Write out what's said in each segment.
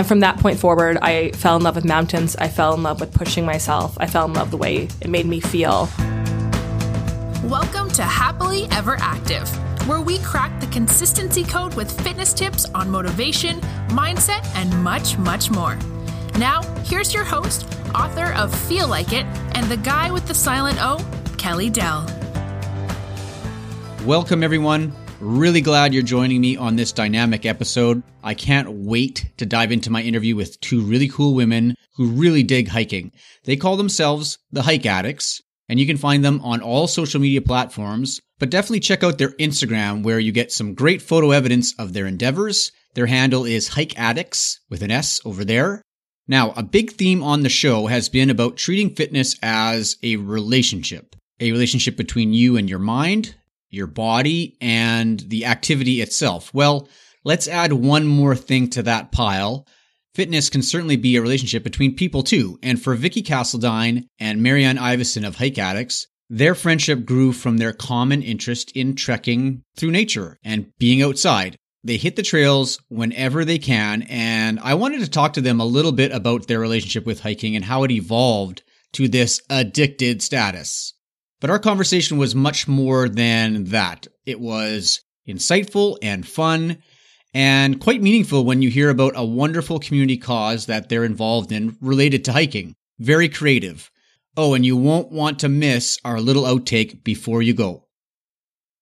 And from that point forward, I fell in love with mountains. I fell in love with pushing myself. I fell in love the way it made me feel. Welcome to Happily Ever Active, where we crack the consistency code with fitness tips on motivation, mindset, and much, much more. Now, here's your host, author of Feel Like It, and the guy with the silent O, Kelly Dell. Welcome, everyone. Really glad you're joining me on this dynamic episode. I can't wait to dive into my interview with two really cool women who really dig hiking. They call themselves the Hike Addicts, and you can find them on all social media platforms, but definitely check out their Instagram where you get some great photo evidence of their endeavors. Their handle is Hike Addicts with an S over there. Now, a big theme on the show has been about treating fitness as a relationship, a relationship between you and your mind, your body, and the activity itself. Well, let's add one more thing to that pile. Fitness can certainly be a relationship between people too. And for Vicky Castledine and Marianne Iveson of Hike Addicts, their friendship grew from their common interest in trekking through nature and being outside. They hit the trails whenever they can, and I wanted to talk to them a little bit about their relationship with hiking and how it evolved to this addicted status. But our conversation was much more than that. It was insightful and fun and quite meaningful when you hear about a wonderful community cause that they're involved in related to hiking. Very creative. Oh, and you won't want to miss our little outtake before you go.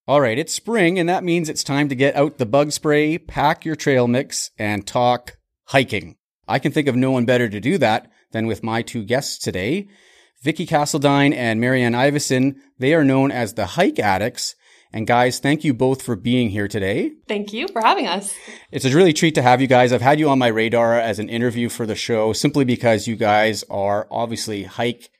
All right, it's spring, and that means it's time to get out the bug spray, pack your trail mix, and talk hiking. I can think of no one better to do that than with my two guests today. Vicky Castledine and Marianne Iveson, they are known as the Hike Addicts. And guys, thank you both for being here today. Thank you for having us. It's a really treat to have you guys. I've had you on my radar as an interview for the show simply because you guys are obviously hike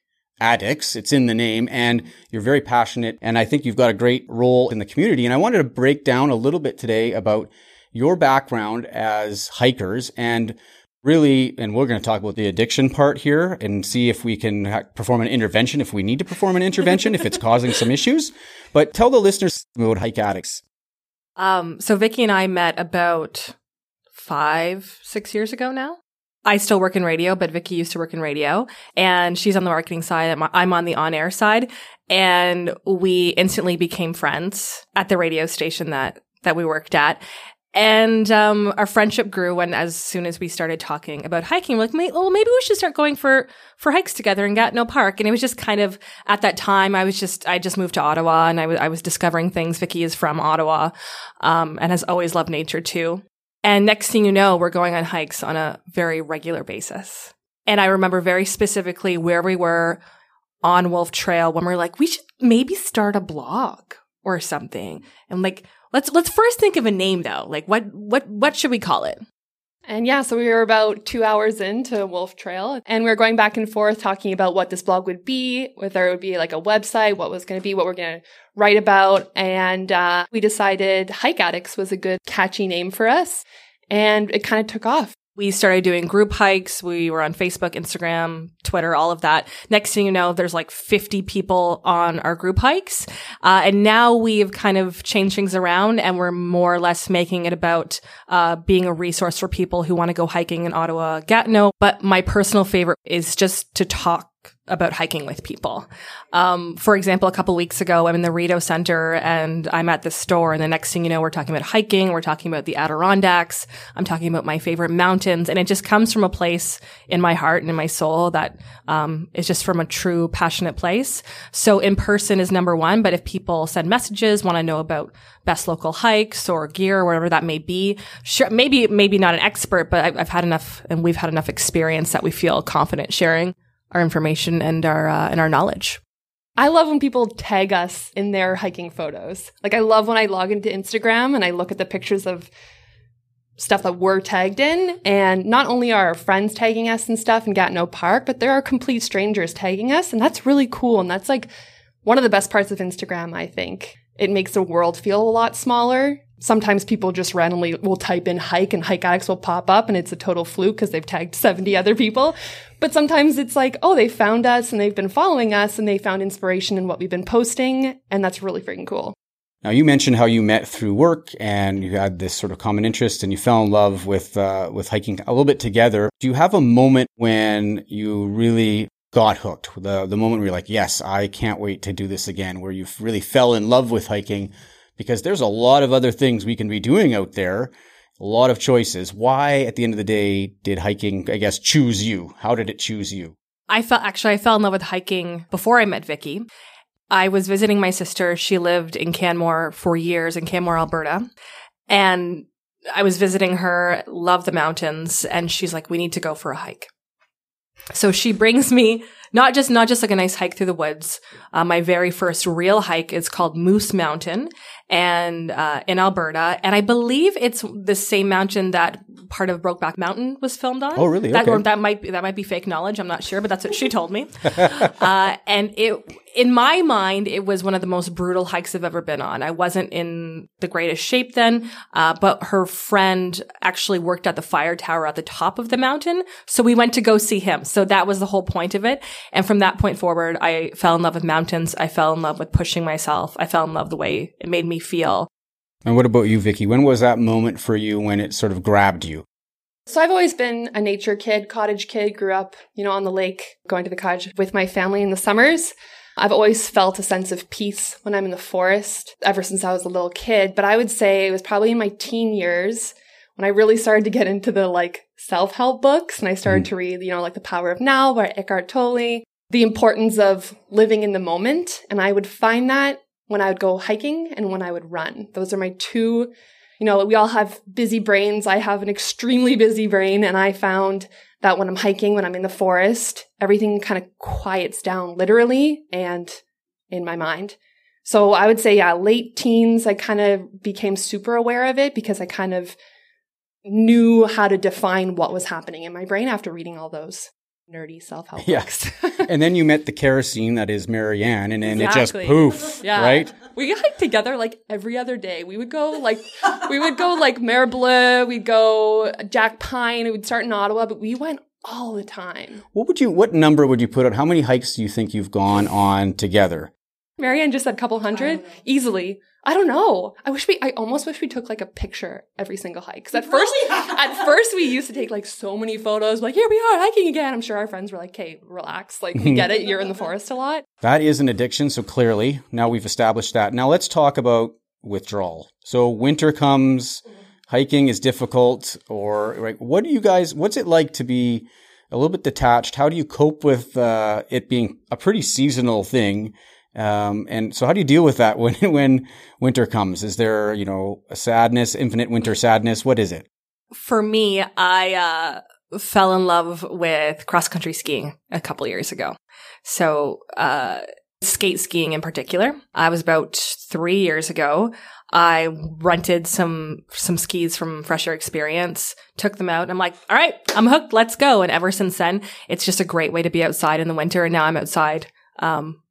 addicts. It's in the name and you're very passionate. And I think you've got a great role in the community. And I wanted to break down a little bit today about your background as hikers and really, and we're going to talk about the addiction part here and see if we can ha- perform an intervention, if we need to perform an intervention, if it's causing some issues. But tell the listeners about hike addicts. Um, so Vicky and I met about five, six years ago now. I still work in radio, but Vicky used to work in radio and she's on the marketing side. I'm on the on air side. And we instantly became friends at the radio station that, that we worked at. And um, our friendship grew when, as soon as we started talking about hiking, we're like, well, maybe we should start going for for hikes together in Gatineau Park. And it was just kind of at that time, I was just I just moved to Ottawa, and I was I was discovering things. Vicky is from Ottawa, um, and has always loved nature too. And next thing you know, we're going on hikes on a very regular basis. And I remember very specifically where we were on Wolf Trail when we are like, we should maybe start a blog or something. And like, let's let's first think of a name though. Like, what what what should we call it? And yeah, so we were about two hours into Wolf Trail and we were going back and forth talking about what this blog would be, whether it would be like a website, what was going to be, what we're going to write about. And uh, we decided Hike Addicts was a good catchy name for us. And it kind of took off. We started doing group hikes. We were on Facebook, Instagram, Twitter, all of that. Next thing you know, there's like 50 people on our group hikes. Uh, and now we've kind of changed things around and we're more or less making it about, uh, being a resource for people who want to go hiking in Ottawa, Gatineau. But my personal favorite is just to talk about hiking with people. Um, for example, a couple weeks ago, I'm in the Rideau Center and I'm at the store, and the next thing you know, we're talking about hiking, we're talking about the Adirondacks, I'm talking about my favorite mountains, and it just comes from a place in my heart and in my soul that um, is just from a true passionate place. So in person is number one, but if people send messages, want to know about best local hikes or gear, or whatever that may be, sure, maybe maybe not an expert, but I've, I've had enough, and we've had enough experience that we feel confident sharing our information and our uh, and our knowledge. I love when people tag us in their hiking photos. Like I love when I log into Instagram and I look at the pictures of stuff that we're tagged in. And not only are our friends tagging us and stuff in Gatineau Park, but there are complete strangers tagging us. And that's really cool. And that's like one of the best parts of Instagram, I think. It makes the world feel a lot smaller sometimes people just randomly will type in hike and hike addicts will pop up and it's a total fluke because they've tagged 70 other people. But sometimes it's like, oh, they found us and they've been following us and they found inspiration in what we've been posting. And that's really freaking cool. Now, you mentioned how you met through work and you had this sort of common interest and you fell in love with, uh, with hiking a little bit together. Do you have a moment when you really got hooked? The, the moment where you're like, yes, I can't wait to do this again, where you really fell in love with hiking because there's a lot of other things we can be doing out there. A lot of choices. Why, at the end of the day, did hiking, I guess, choose you? How did it choose you? I felt actually I fell in love with hiking before I met Vicky. I was visiting my sister. She lived in Canmore for years in Canmore, Alberta. And I was visiting her, love the mountains, and she's like, we need to go for a hike. So she brings me not just not just like a nice hike through the woods. Uh, my very first real hike is called Moose Mountain, and uh, in Alberta, and I believe it's the same mountain that part of Brokeback Mountain was filmed on. Oh, really? That, Okay. or that might be, that might be fake knowledge. I'm not sure, but that's what she told me. uh, and it, in my mind, it was one of the most brutal hikes I've ever been on. I wasn't in the greatest shape then, uh, but her friend actually worked at the fire tower at the top of the mountain, so we went to go see him. So that was the whole point of it. And from that point forward, I fell in love with mountains. I fell in love with pushing myself. I fell in love the way it made me feel. And what about you, Vicky? When was that moment for you when it sort of grabbed you? So I've always been a nature kid, cottage kid, grew up, you know, on the lake, going to the cottage with my family in the summers. I've always felt a sense of peace when I'm in the forest ever since I was a little kid. But I would say it was probably in my teen years when I really started to get into the like self-help books and I started hmm. to read, you know, like The Power of Now by Eckhart Tolle, the importance of living in the moment. And I would find that when I would go hiking and when I would run. Those are my two you know, we all have busy brains. I have an extremely busy brain and I found that when I'm hiking, when I'm in the forest, everything kind of quiets down literally and in my mind. So I would say, yeah, late teens, I kind of became super aware of it because I kind of knew how to define what was happening in my brain after reading all those nerdy self-help Yeah. books. and then you met the kerosene that is Marianne, and then it just Exactly. poof, Yeah. right? We hiked together like every other day. We would go like, we would go like Mer Bleue, we'd go Jack Pine, it would start in Ottawa, but we went all the time. What would you? What number would you put on? How many hikes do you think you've gone on together? Marianne just said a couple hundred easily. I don't know. I wish we, I almost wish we took like a picture every single hike. Cause at first, at first we used to take like so many photos, like, here we are hiking again. I'm sure our friends were like, okay, relax. Like, we get it. You're in the forest a lot. That is an addiction. So clearly, now we've established that. Now let's talk about withdrawal. So winter comes, hiking is difficult, or like, what do you guys? What's it like to be a little bit detached? How do you cope with uh, it being a pretty seasonal thing? Um, and so how do you deal with that when, when winter comes? Is there, you know, a sadness, infinite winter sadness? What is it? For me, I uh, fell in love with cross country skiing a couple years ago. So, uh, skate skiing in particular. I was about three years ago. I rented some some skis from Fresh Air Experience, took them out, and I'm like, all right, I'm hooked. Let's go. And ever since then, it's just a great way to be outside in the winter. And now I'm outside um,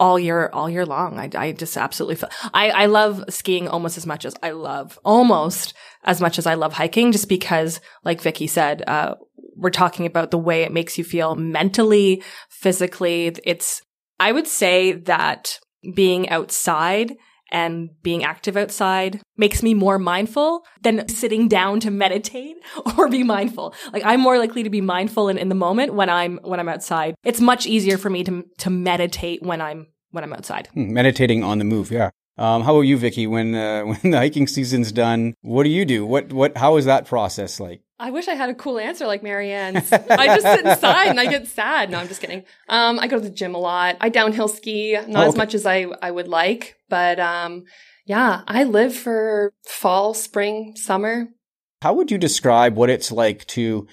all year all year long. I, I just absolutely feel I, I love skiing almost as much as I love almost as much as I love hiking, just because, like Vicky said, uh, we're talking about the way it makes you feel mentally, physically. It's I would say that being outside and being active outside makes me more mindful than sitting down to meditate or be mindful. Like I'm more likely to be mindful in, in the moment when I'm when I'm outside. It's much easier for me to to meditate when I'm when I'm outside. Hmm, Meditating on the move, yeah. Um, how about you, Vicky? When uh, when the hiking season's done, what do you do? What what? How is that process like? I wish I had a cool answer like Marianne's. I just sit inside and I get sad. No, I'm just kidding. Um, I go to the gym a lot. I downhill ski, not Oh, as much as I, I would like, but, um, yeah, I live for fall, spring, summer. How would you describe what it's like to,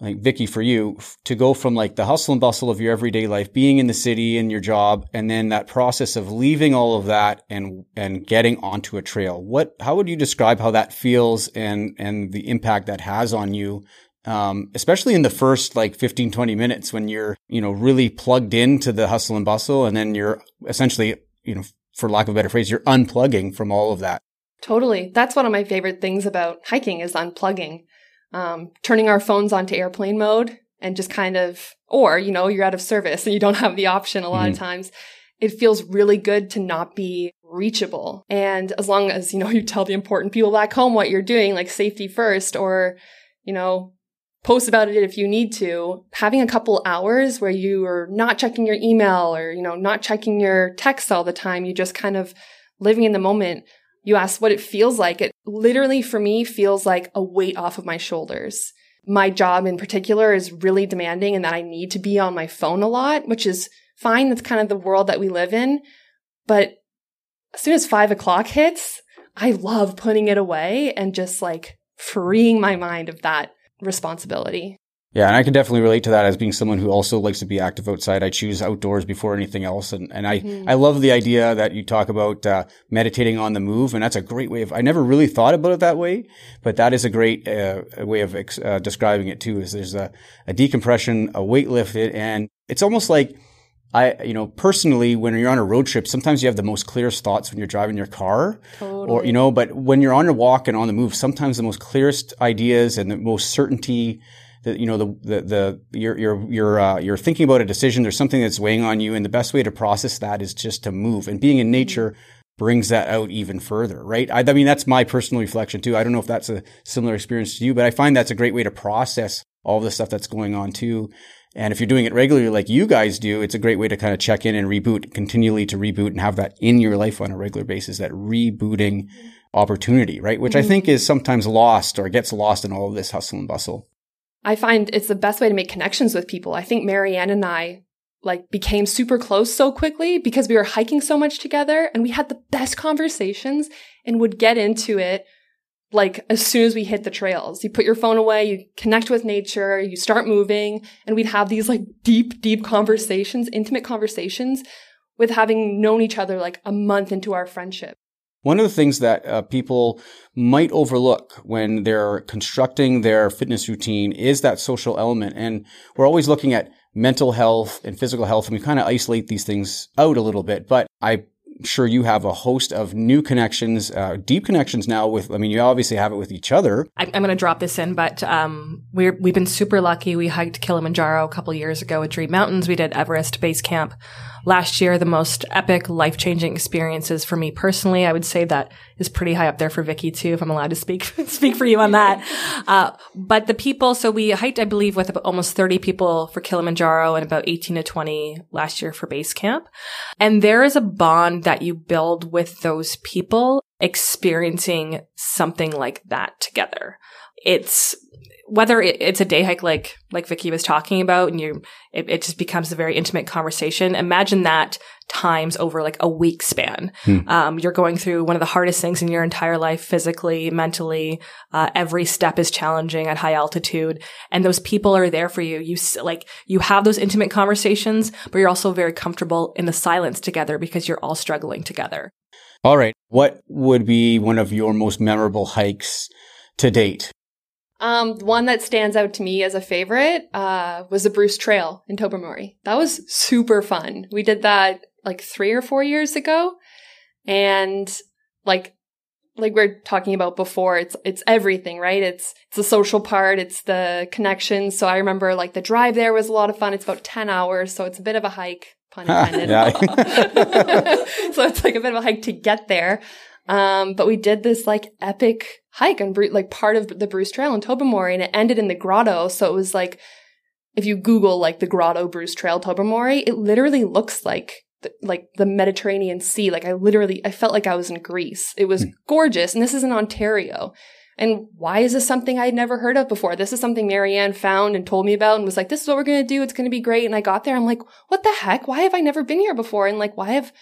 like Vicky, for you, to go from like the hustle and bustle of your everyday life, being in the city and your job, and then that process of leaving all of that and and getting onto a trail? What? How would you describe how that feels and and the impact that has on you? Um, especially in the first like 15, 20 minutes when you're, you know, really plugged into the hustle and bustle and then you're essentially, you know, for lack of a better phrase, you're unplugging from all of that. Totally. That's one of my favorite things about hiking is unplugging. Um, turning our phones onto airplane mode and just kind of, or, you know, you're out of service and you don't have the option a lot of times it feels really good to not be reachable. And as long as, you know, you tell the important people back home what you're doing, like safety first, or, you know, post about it if you need to, having a couple hours where you are not checking your email or, you know, not checking your text all the time, you just kind of living in the moment. You ask what it feels like. It literally for me feels like a weight off of my shoulders. My job in particular is really demanding and that I need to be on my phone a lot, which is fine. That's kind of the world that we live in. But as soon as five o'clock hits, I love putting it away and just like freeing my mind of that responsibility. Yeah, and I can definitely relate to that as being someone who also likes to be active outside. I choose outdoors before anything else, and and I mm-hmm. I love the idea that you talk about uh, meditating on the move, and that's a great way of. I never really thought about it that way, but that is a great uh, way of ex- uh, describing it too. Is there's a, a decompression, a weight lifted, and it's almost like I, you know, personally, when you're on a road trip, sometimes you have the most clearest thoughts when you're driving your car, totally. or you know, but when you're on a walk and on the move, sometimes the most clearest ideas and the most certainty that you know the the, the you're you're you're uh, you're thinking about a decision. There's something that's weighing on you, and the best way to process that is just to move. And being in nature brings that out even further, right? I, I mean, that's my personal reflection too. I don't know if that's a similar experience to you, but I find that's a great way to process all the stuff that's going on too. And if you're doing it regularly like you guys do, it's a great way to kind of check in and reboot, continually to reboot and have that in your life on a regular basis, that rebooting opportunity, right? Which mm-hmm. I think mm-hmm. is sometimes lost or gets lost in all of this hustle and bustle. I find it's the best way to make connections with people. I think Marianne and I like became super close so quickly because we were hiking so much together and we had the best conversations and would get into it like as soon as we hit the trails. You put your phone away, you connect with nature, you start moving, and we'd have these like deep, deep conversations, intimate conversations with having known each other like a month into our friendship. One of the things that uh, people might overlook when they're constructing their fitness routine is that social element. And we're always looking at mental health and physical health, and we kind of isolate these things out a little bit. But I'm sure you have a host of new connections, uh, deep connections now with, I mean, you obviously have it with each other. I'm, I'm going to drop this in, but um, we're, we've been super lucky. We hiked Kilimanjaro a couple years ago with Dream Mountains. We did Everest Base Camp last year, the most epic, life changing experiences for me personally. I would say that is pretty high up there for Vicky too, if I'm allowed to speak speak for you on that. Uh, but the people, so we hiked, I believe, with almost 30 people for Kilimanjaro and about 18 to 20 last year for base camp. And there is a bond that you build with those people experiencing something like that together. It's whether it, it's a day hike like like Vicky was talking about, and you it, it, just becomes a very intimate conversation. Imagine that times over like a week span. Hmm. Um, you're going through one of the hardest things in your entire life, physically, mentally. Uh, every step is challenging at high altitude, and those people are there for you. You like you have those intimate conversations, but you're also very comfortable in the silence together because you're all struggling together. All right, what would be one of your most memorable hikes to date? Um, one that stands out to me as a favorite uh, was the Bruce Trail in Tobermory. That was super fun. We did that like three or four years ago, and like like we are talking about before, it's it's everything, right? It's it's the social part, it's the connections. So I remember like the drive there was a lot of fun. It's about ten hours, so it's a bit of a hike, pun intended. so it's like a bit of a hike to get there. Um, but we did this like epic hike on like part of the Bruce Trail in Tobermory and it ended in the grotto. So it was like, if you Google like the grotto Bruce Trail Tobermory, it literally looks like the, like the Mediterranean Sea. Like I literally, I felt like I was in Greece. It was mm. gorgeous. And this is in Ontario. And why is this something I'd never heard of before? This is something Marianne found and told me about and was like, this is what we're going to do. It's going to be great. And I got there. I'm like, what the heck? Why have I never been here before? And like, why have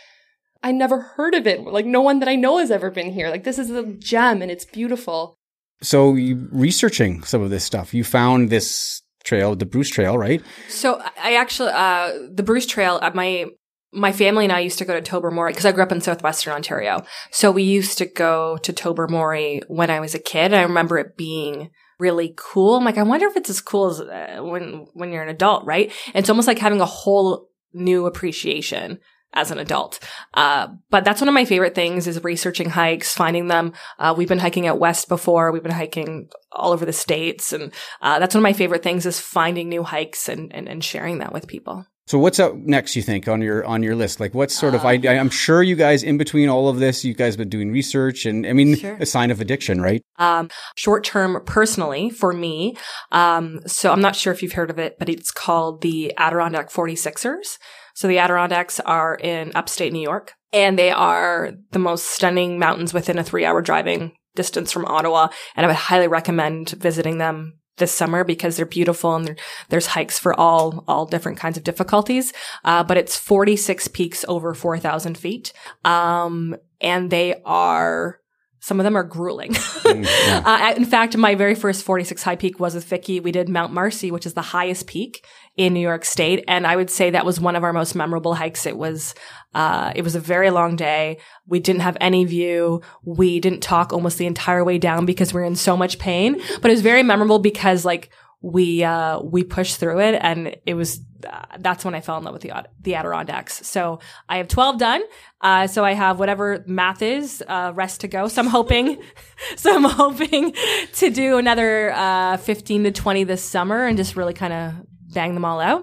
I never heard of it. Like no one that I know has ever been here. Like this is a gem and it's beautiful. So you researching some of this stuff, you found this trail, the Bruce Trail, right? So I actually, uh, the Bruce Trail, uh, my, my family and I used to go to Tobermory because I grew up in southwestern Ontario. So we used to go to Tobermory when I was a kid. I remember it being really cool. I'm like, I wonder if it's as cool as uh, when, when you're an adult, right? And it's almost like having a whole new appreciation as an adult. Uh, but that's one of my favorite things is researching hikes, finding them. Uh, we've been hiking out west before. We've been hiking all over the states. And, uh, that's one of my favorite things is finding new hikes and, and, and sharing that with people. So what's up next? You think on your on your list? Like what's sort of? I, I'm sure you guys in between all of this, you guys have been doing research, and I mean, Sure. a sign of addiction, right? um, short term personally for me. Um, so I'm not sure if you've heard of it, but it's called the Adirondack 46ers. So the Adirondacks are in upstate New York and they are the most stunning mountains within a three hour driving distance from Ottawa. And I would highly recommend visiting them this summer because they're beautiful and there's hikes for all, all different kinds of difficulties. Uh, but it's 46 peaks over 4,000 feet. Um, and they are, some of them are grueling. yeah. Uh, in fact, my very first 46 high peak was with Vicky. We did Mount Marcy, which is the highest peak in New York State. And I would say that was one of our most memorable hikes. It was, uh, it was a very long day. We didn't have any view. We didn't talk almost the entire way down because we are in so much pain, but it was very memorable because like, we uh we pushed through it and it was uh, that's when I fell in love with the the Adirondacks. So I have 12 done. Uh so I have whatever math is uh rest to go. So I'm hoping so I'm hoping to do another uh 15 to 20 this summer and just really kind of bang them all out.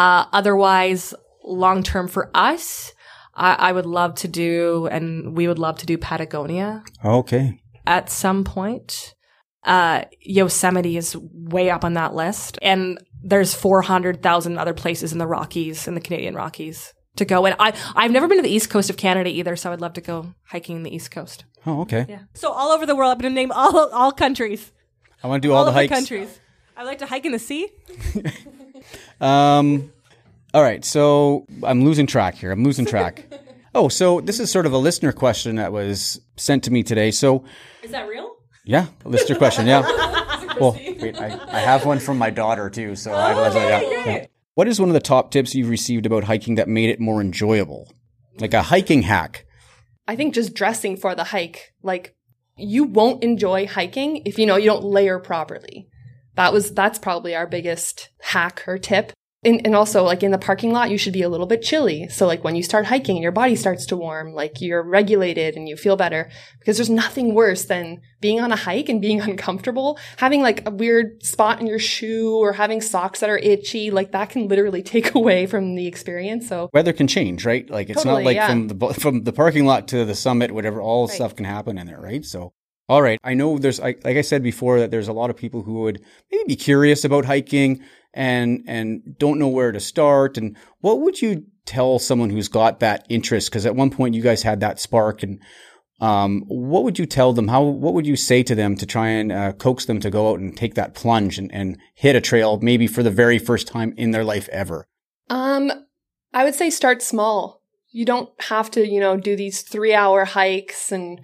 Uh otherwise long term for us I, I would love to do and we would love to do Patagonia Okay. at some point. Uh, Yosemite is way up on that list. And there's 400,000 other places in the Rockies, in the Canadian Rockies to go. And I, I've never been to the east coast of Canada either, so I'd love to go hiking in the east coast. Oh, okay. Yeah. So all over the world, I'm going to name all, all countries. I want to do all, the hikes. the countries. I'd like to hike in the sea. Um, all right. So I'm losing track here. I'm losing track. oh, so this is sort of a listener question that was sent to me today. So Is that real? yeah, a listener question. Yeah. well, wait, I, I have one from my daughter too. So I was like, yeah, yeah. What is one of the top tips you've received about hiking that made it more enjoyable? Like a hiking hack. I think just dressing for the hike, like you won't enjoy hiking if you know you don't layer properly. That was that's probably our biggest hack or tip. And, and also like in the parking lot, you should be a little bit chilly. So like when you start hiking, and your body starts to warm, like you're regulated and you feel better because there's nothing worse than being on a hike and being uncomfortable, having like a weird spot in your shoe or having socks that are itchy. Like that can literally take away from the experience. So Weather can change, right? Like it's Totally, not like yeah. from the from the parking lot to the summit, whatever. All Right. stuff can happen in there, right? So, all right. I know there's, like I said before, that there's a lot of people who would maybe be curious about hiking and and don't know where to start. And what would you tell someone who's got that interest? Because at one point you guys had that spark, and um, what would you tell them? How what would you say to them to try and uh, coax them to go out and take that plunge and, and hit a trail, maybe for the very first time in their life ever? Um, I would say start small. You don't have to, you know, do these three hour hikes and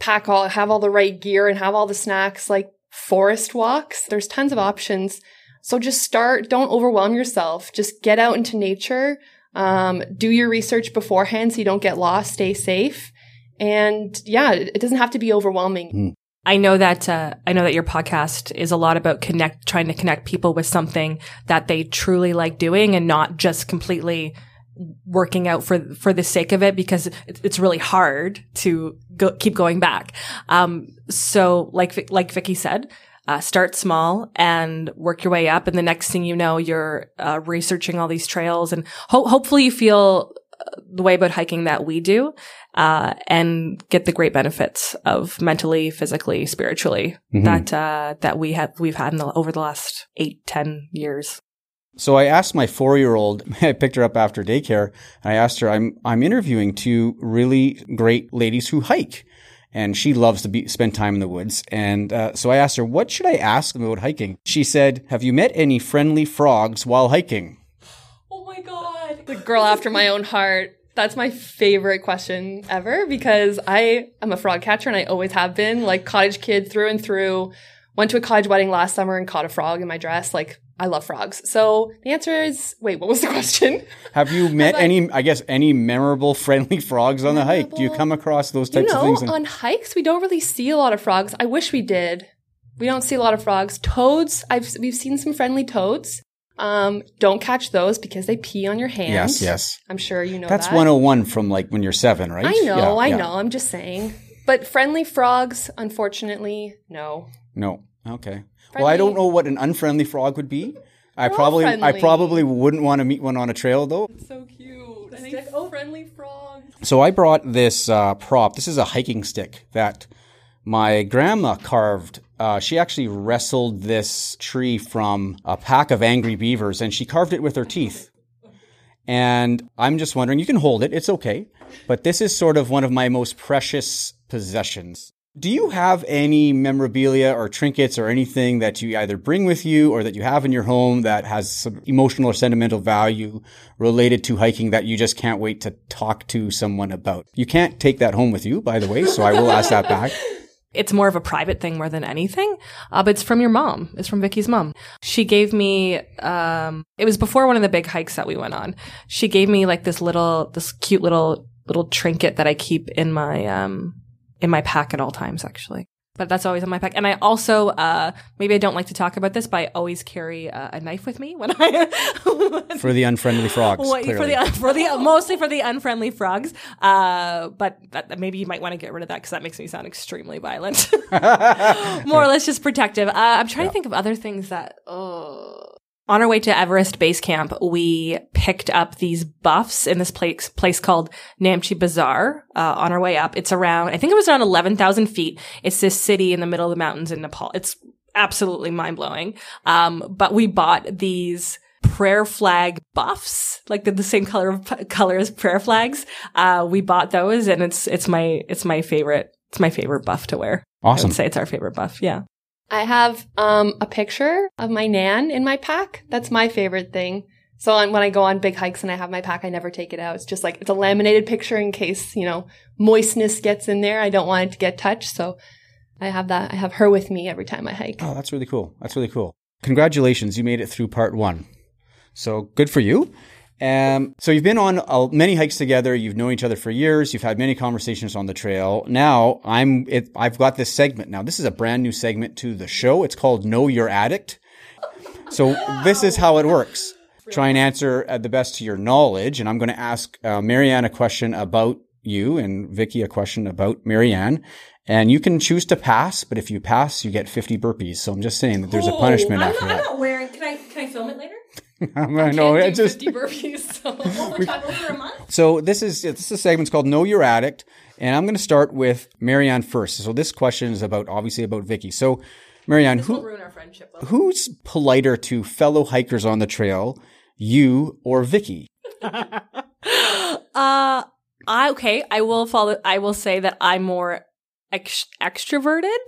pack all, have all the right gear and have all the snacks like forest walks. There's tons of options. So just start. Don't overwhelm yourself. Just get out into nature. Um, do your research beforehand so you don't get lost. Stay safe. And yeah, it it doesn't have to be overwhelming. I know that uh, I know that your podcast is a lot about connect, trying to connect people with something that they truly like doing, and not just completely working out for for the sake of it because it, it's really hard to go, keep going back. Um, so, like like Vicky said, uh, start small and work your way up, and the next thing you know, you're uh, researching all these trails, and ho- hopefully you feel uh, the way about hiking that we do uh, and get the great benefits of mentally, physically, spiritually Mhm. that uh, that we have we've had in the, over the last eight, ten years. So I asked my four year old, I picked her up after daycare, and I asked her, I'm, I'm interviewing two really great ladies who hike. And she loves to be, spend time in the woods. And uh, so I asked her, what should I ask them about hiking? She said, Have you met any friendly frogs while hiking? Oh my god! The girl after my own heart. That's my favorite question ever because I am a frog catcher and I always have been. Like cottage kid through and through. Went to a cottage wedding last summer and caught a frog in my dress. Like I love frogs. So the answer is wait, what was the question? Have you met I- any, I guess, any memorable friendly frogs on the hike? Do you come across those You types of things? in- on hikes we don't really see a lot of frogs. I wish we did. We don't see a lot of frogs. Toads, I've we've seen some friendly toads. Um, don't catch those because they pee on your hand. yes, yes. I'm sure you know That's that. 101 from like when you're seven, right? I know, Yeah, I yeah. know. I'm just saying. But friendly frogs, unfortunately, no. No. Okay. Well, I don't know what an unfriendly frog would be. I all probably I probably wouldn't want to meet one on a trail though. So cute. And they friendly frog. So I brought this uh, prop. This is a hiking stick that my grandma carved. Uh, she actually wrestled this tree from a pack of angry beavers, and she carved it with her teeth. And I'm just wondering, you can hold it, it's okay. But this is sort of one of my most precious possessions. Do you have any memorabilia or trinkets or anything that you either bring with you or that you have in your home that has some emotional or sentimental value related to hiking that you just can't wait to talk to someone about? You can't take that home with you, by the way, so I will ask that back. It's more of a private thing more than anything. Uh, but it's from your mom. It's from Vicky's mom. She gave me, um, it was before one of the big hikes that we went on. She gave me like this little, this cute little, little trinket that I keep in my, um, in my pack at all times, actually. But that's always in my pack. And I also, uh, maybe I don't like to talk about this, but I always carry uh, a knife with me when I, For the unfriendly frogs, Wait, for the for the mostly for the unfriendly frogs. Uh, but that, maybe you might want to get rid of that because that makes me sound extremely violent. More or less just protective. Uh, I'm trying to think of other things that. Oh. On our way to Everest Base Camp, we picked up these buffs in this place place called Namche Bazaar. Uh, on our way up, it's around I think it was around eleven thousand feet. It's this city in the middle of the mountains in Nepal. It's absolutely mind blowing. Um, but we bought these prayer flag buffs, like the, the same color of color as prayer flags. Uh, we bought those, and it's it's my it's my favorite it's my favorite buff to wear. I Awesome. would say it's our favorite buff. Yeah. I have um, a picture of my nan in my pack. That's my favorite thing. So on, when I go on big hikes and I have my pack, I never take it out. It's just like it's a laminated picture in case you know moistness gets in there. I don't want it to get touched, so I have that. I have her with me every time I hike. Oh, that's really cool. That's really cool. Congratulations, you made it through part one. So good for you. Um, so you've been on uh, many hikes together. You've known each other for years. You've had many conversations on the trail. Now I'm, it, I've got this segment. Now this is a brand new segment to the show. It's called Know Your Addict. So this is how it works. Try and answer at the best to your knowledge. And I'm going to ask uh, Marianne a question about you and Vicky a question about Marianne. And you can choose to pass, but if you pass, you get 50 burpees. So I'm just saying that there's a punishment after that. wearing. Can I can I film it later? no, it's just burpees. So. over a month. so. This is this is a segment's called Know Your Addict, and I'm going to start with Marianne first. So this question is about obviously about Vicky. So Marianne, who ruin our friendship. Though. who's politer to fellow hikers on the trail, you or Vicky? Uh, I okay. I will follow. I will say that I'm more ex- extroverted.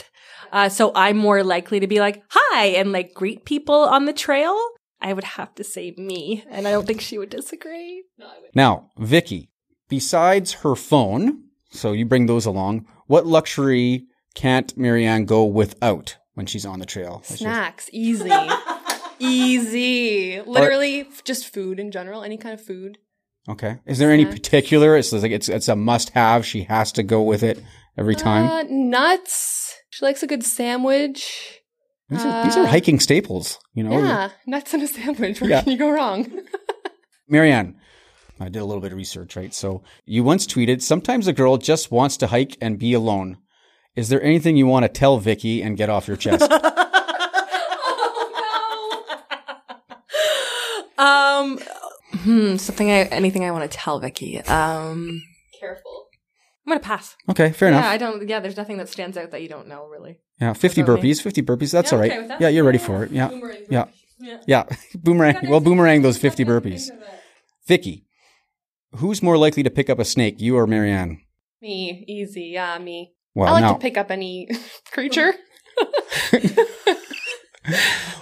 Uh, so I'm more likely to be like hi and like greet people on the trail. I would have to say me, and I don't think she would disagree. Now, Vicky, besides her phone, so you bring those along. What luxury can't Marianne go without when she's on the trail? Snacks, easy, easy. Literally, f- just food in general. Any kind of food. Okay. Is there any particular? It's like it's it's a must have. She has to go with it every time. Uh, nuts. She likes a good sandwich. These, are, these are uh, hiking staples. You know. Yeah, nuts and a sandwich. Where Yeah. can you go wrong? Marianne, I did a little bit of research, right? So you once tweeted, "Sometimes a girl just wants to hike and be alone." Is there anything you want to tell Vicky and get off your chest? um, hmm, something I anything I want to tell Vicky. Um, Careful. I'm gonna pass. okay, fair yeah, enough. I don't. Yeah, there's nothing that stands out that you don't know really. Yeah, 50 About me. burpees, 50 burpees. That's Yeah, all right. okay that. Yeah, you're ready Yeah, for it. Yeah. Boomerang Yeah. Yeah. Yeah. boomerang. Well, boomerang those 50 burpees. Vicky, who's more likely to pick up a snake, you or Marianne? Me, easy. Yeah, me. Well, I like now, to pick up any creature. I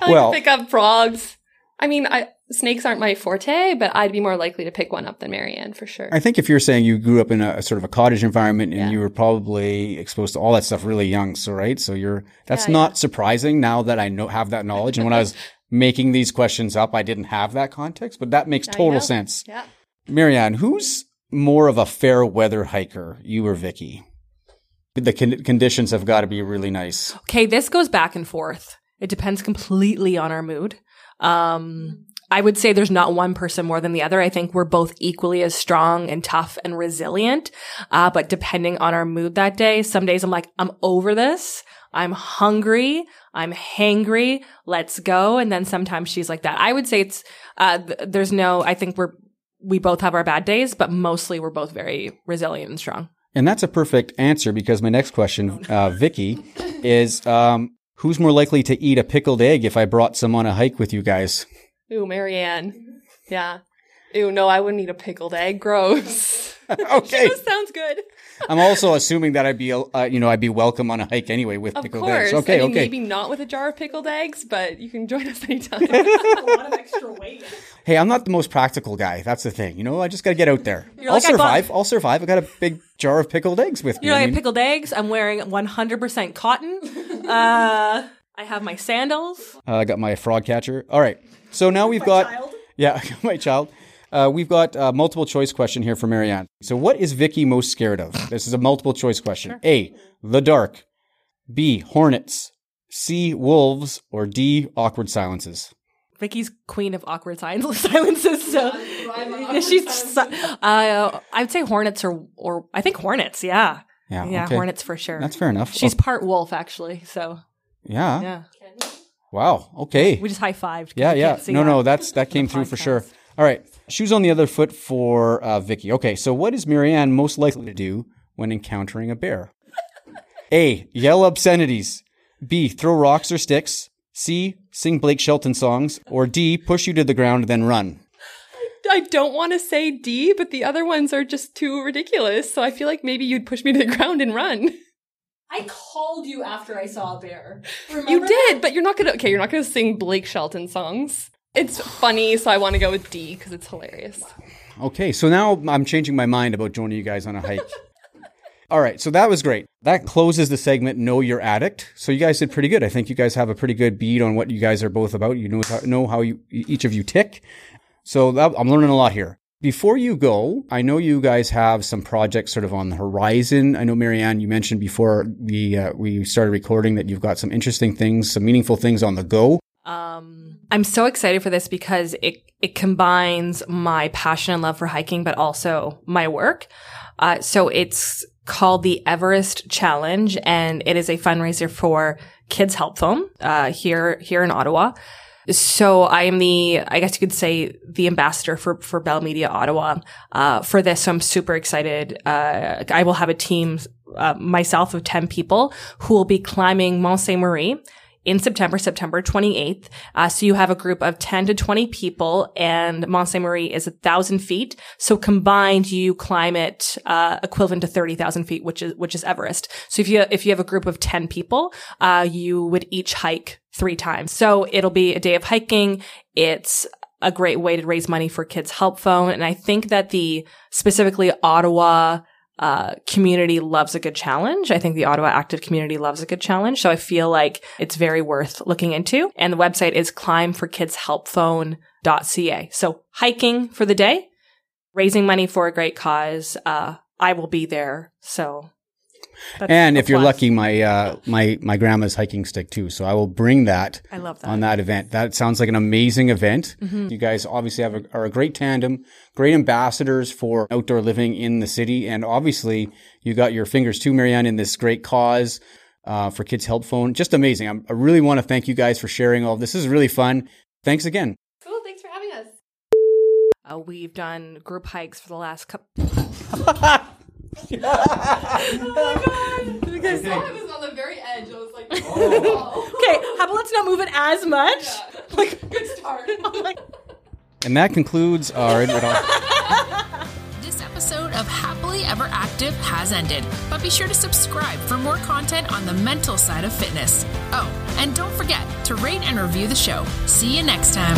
like Well- to pick up frogs. I mean, I, snakes aren't my forte, but I'd be more likely to pick one up than Marianne for sure. I think if you're saying you grew up in a, sort of a cottage environment and Yeah. you were probably exposed to all that stuff really young, so right, so you're that's Yeah, not surprising now that I know have that knowledge. And when I was making these questions up, I didn't have that context, but that makes Now you total know. sense. yeah. Marianne, who's more of a fair weather hiker, you or Vicky? The con- conditions have got to be really nice. Okay, this goes back and forth. It depends completely on our mood. Um, I would say there's not one person more than the other. I think we're both equally as strong and tough and resilient. Uh, but depending on our mood that day, some days I'm like, I'm over this. I'm hungry. I'm hangry. Let's go. And then sometimes she's like that. I would say it's, uh, th- there's no, I think we're, we both have our bad days, but mostly we're both very resilient and strong. And that's a perfect answer because my next question, uh, Vicky, is um, who's more likely to eat a pickled egg if I brought some on a hike with you guys? Ooh, Marianne. Yeah. Ew, no, I wouldn't eat a pickled egg. Gross. okay. This sounds good. I'm also assuming that I'd be, uh, you know, I'd be welcome on a hike anyway with Of pickled course. eggs. Okay, I mean, okay. Maybe not with a jar of pickled eggs, but you can join us anytime. a lot of extra weight. Hey, I'm not the most practical guy. That's the thing. You know, I just got to get out there. I'll like, I bought- survive. I'll survive. I got a big jar of pickled eggs with me. You know, I I mean, pickled eggs. I'm wearing 100% cotton. Uh, I have my sandals. uh, I got my frog catcher. All right. So now we've got yeah, my child. Uh, we've got a multiple choice question here for Marianne. So, what is Vicky most scared of? This is a multiple choice question. A. The dark. B. Hornets. C. Wolves. Or D. Awkward silences. Vicky's queen of awkward silences. So she's. Uh, I would say hornets or or I think hornets. Yeah, Yeah. yeah, okay. hornets for sure. That's fair enough. She's Oh, part wolf actually. So yeah. yeah, Wow. Okay. we just high fived. Yeah, yeah. No, no, that's that came through for sure. All right. Shoes on the other foot for uh, Vicky. Okay, so what is Marianne most likely to do when encountering a bear? A. Yell obscenities. B. Throw rocks or sticks. C. Sing Blake Shelton songs. Or D. Push you to the ground then run. I don't want to say D, but the other ones are just too ridiculous. So I feel like maybe you'd push me to the ground and run. I called you after I saw a bear. You did, but you're not gonna. Okay, you're not gonna sing Blake Shelton songs. It's funny, so I want to go with D because it's hilarious. Okay, so now I'm changing my mind about joining you guys on a hike. All right, so that was great. That closes the segment Know Your Addict. So you guys did pretty good. I think you guys have a pretty good beat on what you guys are both about. You know how, know how you, each of you tick. So that, I'm learning a lot here. Before you go, I know you guys have some projects sort of on the horizon. I know Marianne, you mentioned before we uh, we started recording that you've got some interesting things, some meaningful things on the go. Um, I'm so excited for this because it it combines my passion and love for hiking, but also my work. Uh, so it's called the Everest Challenge, and it is a fundraiser for Kids Help Phone uh, here here in Ottawa. So I am the, I guess you could say, the ambassador for for Bell Media Ottawa uh, for this. So I'm super excited. Uh, I will have a team, uh, myself of ten people, who will be climbing Mont Saint Marie in September, September 28th. Uh, so you have a group of 10 to 20 people and Mont Saint Marie is a thousand feet. So combined, you climb it, uh, equivalent to 30,000 feet, which is, which is Everest. So if you, if you have a group of 10 people, uh, you would each hike three times. So it'll be a day of hiking. It's a great way to raise money for Kids Help Phone. And I think that the specifically Ottawa, uh, community loves a good challenge. I think the Ottawa active community loves a good challenge. So I feel like it's very worth looking into. And the website is climbforkidshelpphone.ca. So hiking for the day, raising money for a great cause. Uh, I will be there. So. That's And a if you're lucky, my uh, my my grandma's hiking stick too. So I will bring that I love that. on that event. That sounds like an amazing event. You guys obviously have a, are a great tandem, great ambassadors for outdoor living in the city, and obviously you got your fingers too, Marianne, in this great cause uh, for Kids Help Phone. Just amazing. I'm, I really want to thank you guys for sharing all this. This is really fun. Thanks again. Cool. Thanks for having us. Uh, we've done group hikes for the last couple. Oh because I was on the very edge. I was like, oh. Okay, how about let's not move it as much? Like, good start. Like, And that concludes our. This episode of Happily Ever Active has ended, but be sure to subscribe for more content on the mental side of fitness. Oh, and don't forget to rate and review the show. See you next time.